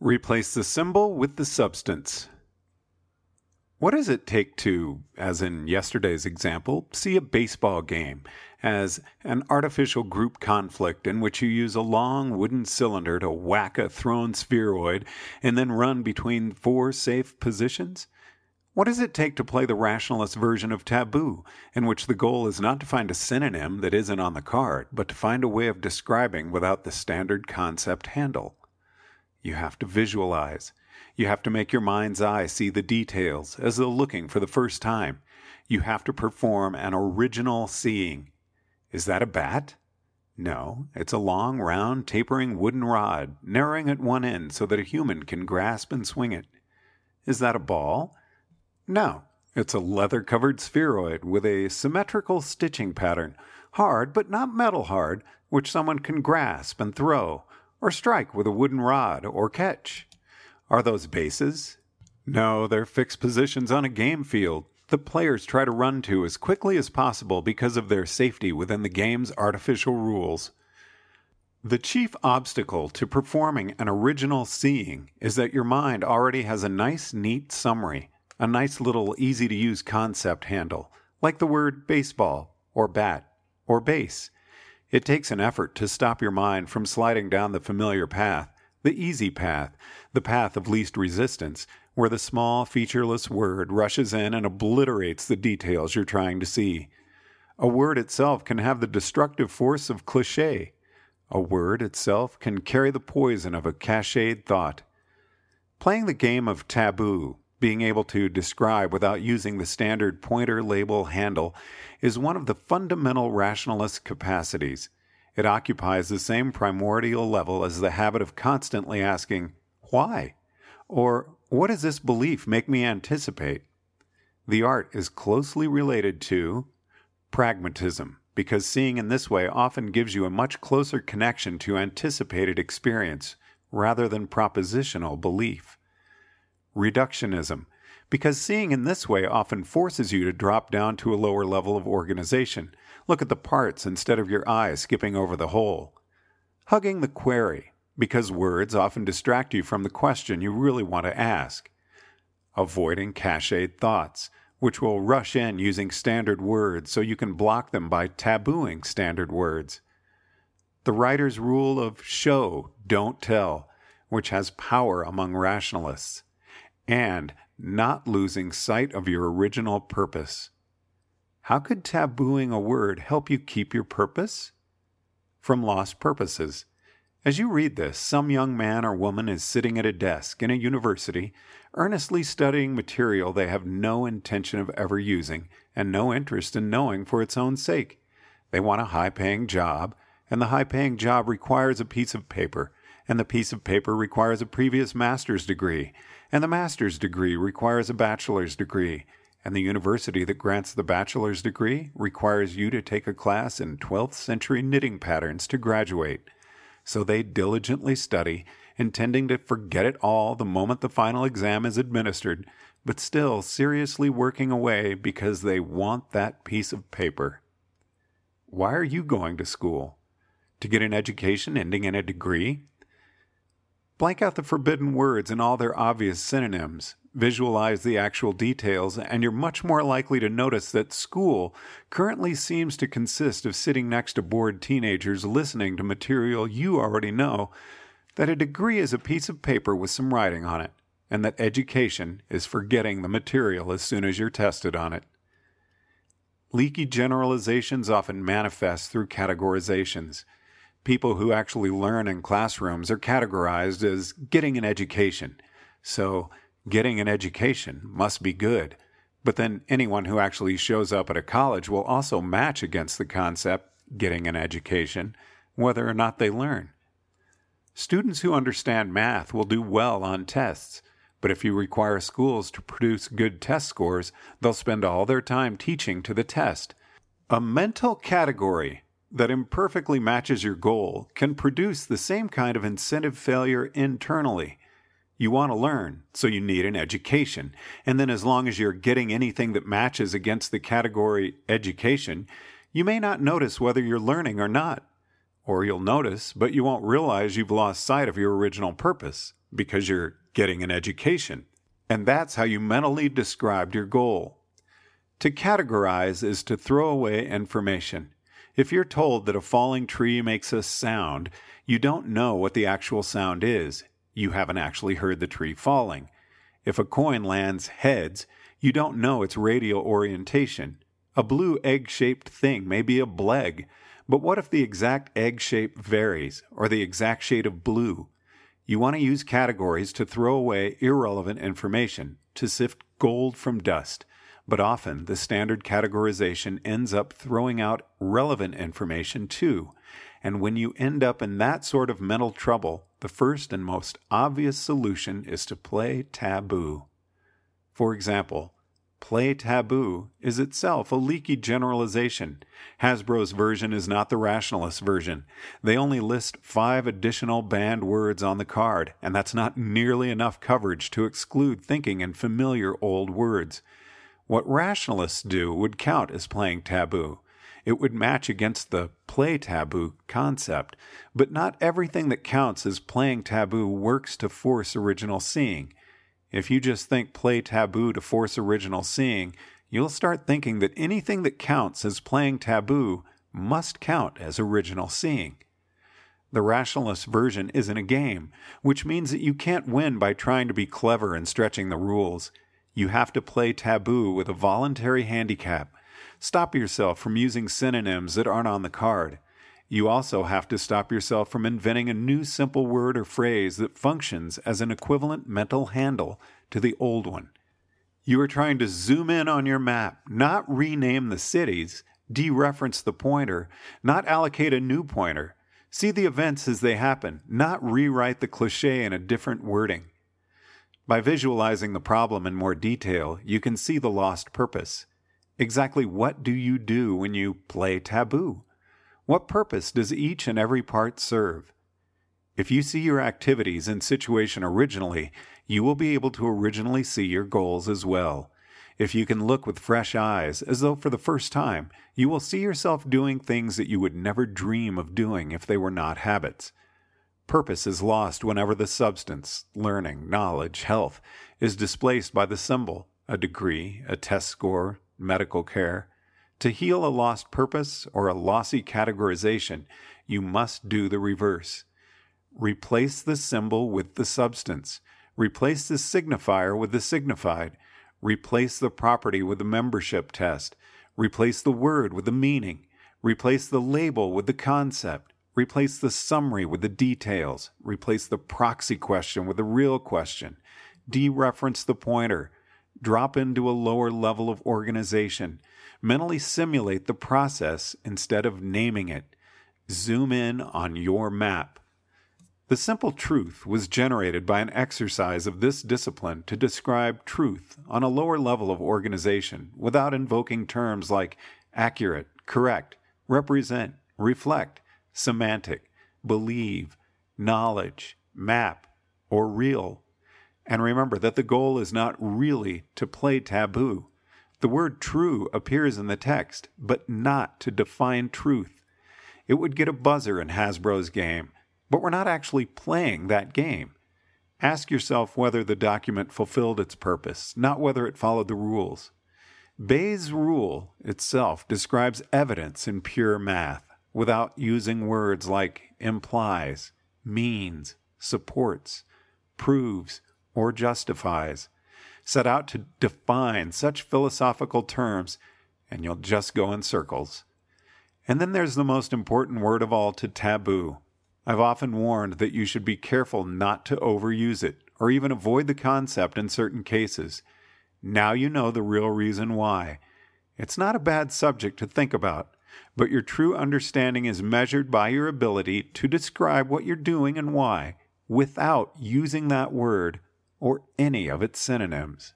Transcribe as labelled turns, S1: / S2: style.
S1: Replace the symbol with the substance. What does it take to, as in yesterday's example, see a baseball game as an artificial group conflict in which you use a long wooden cylinder to whack a thrown spheroid and then run between four safe positions? What does it take to play the rationalist version of taboo, in which the goal is not to find a synonym that isn't on the card, but to find a way of describing without the standard concept handle? You have to visualize. You have to make your mind's eye see the details as though looking for the first time. You have to perform an original seeing. Is that a bat? No, it's a long, round, tapering wooden rod, narrowing at one end so that a human can grasp and swing it. Is that a ball? No, it's a leather covered spheroid with a symmetrical stitching pattern, hard but not metal hard, which someone can grasp and throw, or strike with a wooden rod, or catch. Are those bases? No, they're fixed positions on a game field the players try to run to as quickly as possible because of their safety within the game's artificial rules. The chief obstacle to performing an original seeing is that your mind already has a nice, neat summary, a nice little easy to use concept handle, like the word baseball, or bat, or base. It takes an effort to stop your mind from sliding down the familiar path the easy path, the path of least resistance, where the small, featureless word rushes in and obliterates the details you're trying to see. A word itself can have the destructive force of cliche. A word itself can carry the poison of a cached thought. Playing the game of taboo, being able to describe without using the standard pointer label handle, is one of the fundamental rationalist capacities. It occupies the same primordial level as the habit of constantly asking, Why? Or, What does this belief make me anticipate? The art is closely related to pragmatism, because seeing in this way often gives you a much closer connection to anticipated experience rather than propositional belief. Reductionism, because seeing in this way often forces you to drop down to a lower level of organization Look at the parts instead of your eye skipping over the whole. Hugging the query, because words often distract you from the question you really want to ask. Avoiding cached thoughts, which will rush in using standard words so you can block them by tabooing standard words. The writer's rule of show, don't tell, which has power among rationalists. And not losing sight of your original purpose. How could tabooing a word help you keep your purpose? From Lost Purposes. As you read this, some young man or woman is sitting at a desk in a university, earnestly studying material they have no intention of ever using and no interest in knowing for its own sake. They want a high paying job, and the high paying job requires a piece of paper, and the piece of paper requires a previous master's degree, and the master's degree requires a bachelor's degree, and the university that grants the bachelor's degree requires you to take a class in 12th century knitting patterns to graduate. So they diligently study, intending to forget it all the moment the final exam is administered, but still seriously working away because they want that piece of paper. Why are you going to school? To get an education ending in a degree? Blank out the forbidden words and all their obvious synonyms visualize the actual details, and you're much more likely to notice that school currently seems to consist of sitting next to bored teenagers listening to material you already know, that a degree is a piece of paper with some writing on it, and that education is forgetting the material as soon as you're tested on it. Leaky generalizations often manifest through categorizations. People who actually learn in classrooms are categorized as getting an education. So, getting an education must be good. But then anyone who actually shows up at a college will also match against the concept getting an education, whether or not they learn. Students who understand math will do well on tests, but if you require schools to produce good test scores, they'll spend all their time teaching to the test. A mental category that imperfectly matches your goal can produce the same kind of incentive failure internally. You want to learn, so you need an education. And then, as long as you're getting anything that matches against the category education, you may not notice whether you're learning or not. Or you'll notice, but you won't realize you've lost sight of your original purpose because you're getting an education. And that's how you mentally described your goal. To categorize is to throw away information. If you're told that a falling tree makes a sound, you don't know what the actual sound is. You haven't actually heard the tree falling. If a coin lands heads, you don't know its radial orientation. A blue egg shaped thing may be a blegg, but what if the exact egg shape varies, or the exact shade of blue? You want to use categories to throw away irrelevant information, to sift gold from dust, but often the standard categorization ends up throwing out relevant information too. And when you end up in that sort of mental trouble, the first and most obvious solution is to play taboo. For example, Play taboo is itself a leaky generalization. Hasbro's version is not the rationalist version. They only list five additional banned words on the card, and that's not nearly enough coverage to exclude thinking in familiar old words. What rationalists do would count as playing taboo. It would match against the play taboo concept, but not everything that counts as playing taboo works to force original seeing. If you just think play taboo to force original seeing, you'll start thinking that anything that counts as playing taboo must count as original seeing. The rationalist version isn't a game, which means that you can't win by trying to be clever and stretching the rules. You have to play taboo with a voluntary handicap. Stop yourself from using synonyms that aren't on the card. You also have to stop yourself from inventing a new simple word or phrase that functions as an equivalent mental handle to the old one. You are trying to zoom in on your map, not rename the cities, dereference the pointer, not allocate a new pointer. See the events as they happen, not rewrite the cliche in a different wording. By visualizing the problem in more detail, you can see the lost purpose. Exactly what do you do when you play taboo? What purpose does each and every part serve? If you see your activities and situation originally, you will be able to originally see your goals as well. If you can look with fresh eyes, as though for the first time, you will see yourself doing things that you would never dream of doing if they were not habits. Purpose is lost whenever the substance, learning, knowledge, health, is displaced by the symbol, a degree, a test score, medical care. To heal a lost purpose or a lossy categorization, you must do the reverse. Replace the symbol with the substance. Replace the signifier with the signified. Replace the property with the membership test. Replace the word with the meaning. Replace the label with the concept. Replace the summary with the details. Replace the proxy question with the real question. Dereference the pointer. Drop into a lower level of organization. Mentally simulate the process instead of naming it. Zoom in on your map. The simple truth was generated by an exercise of this discipline to describe truth on a lower level of organization without invoking terms like accurate, correct, represent, reflect, semantic, believe, knowledge, map, or real. And remember that the goal is not really to play taboo. The word true appears in the text, but not to define truth. It would get a buzzer in Hasbro's game, but we're not actually playing that game. Ask yourself whether the document fulfilled its purpose, not whether it followed the rules. Bayes' rule itself describes evidence in pure math without using words like implies, means, supports, proves, or justifies set out to define such philosophical terms, and you'll just go in circles. And then there's the most important word of all to taboo. I've often warned that you should be careful not to overuse it, or even avoid the concept in certain cases. Now you know the real reason why. It's not a bad subject to think about, but your true understanding is measured by your ability to describe what you're doing and why, without using that word or any of its synonyms.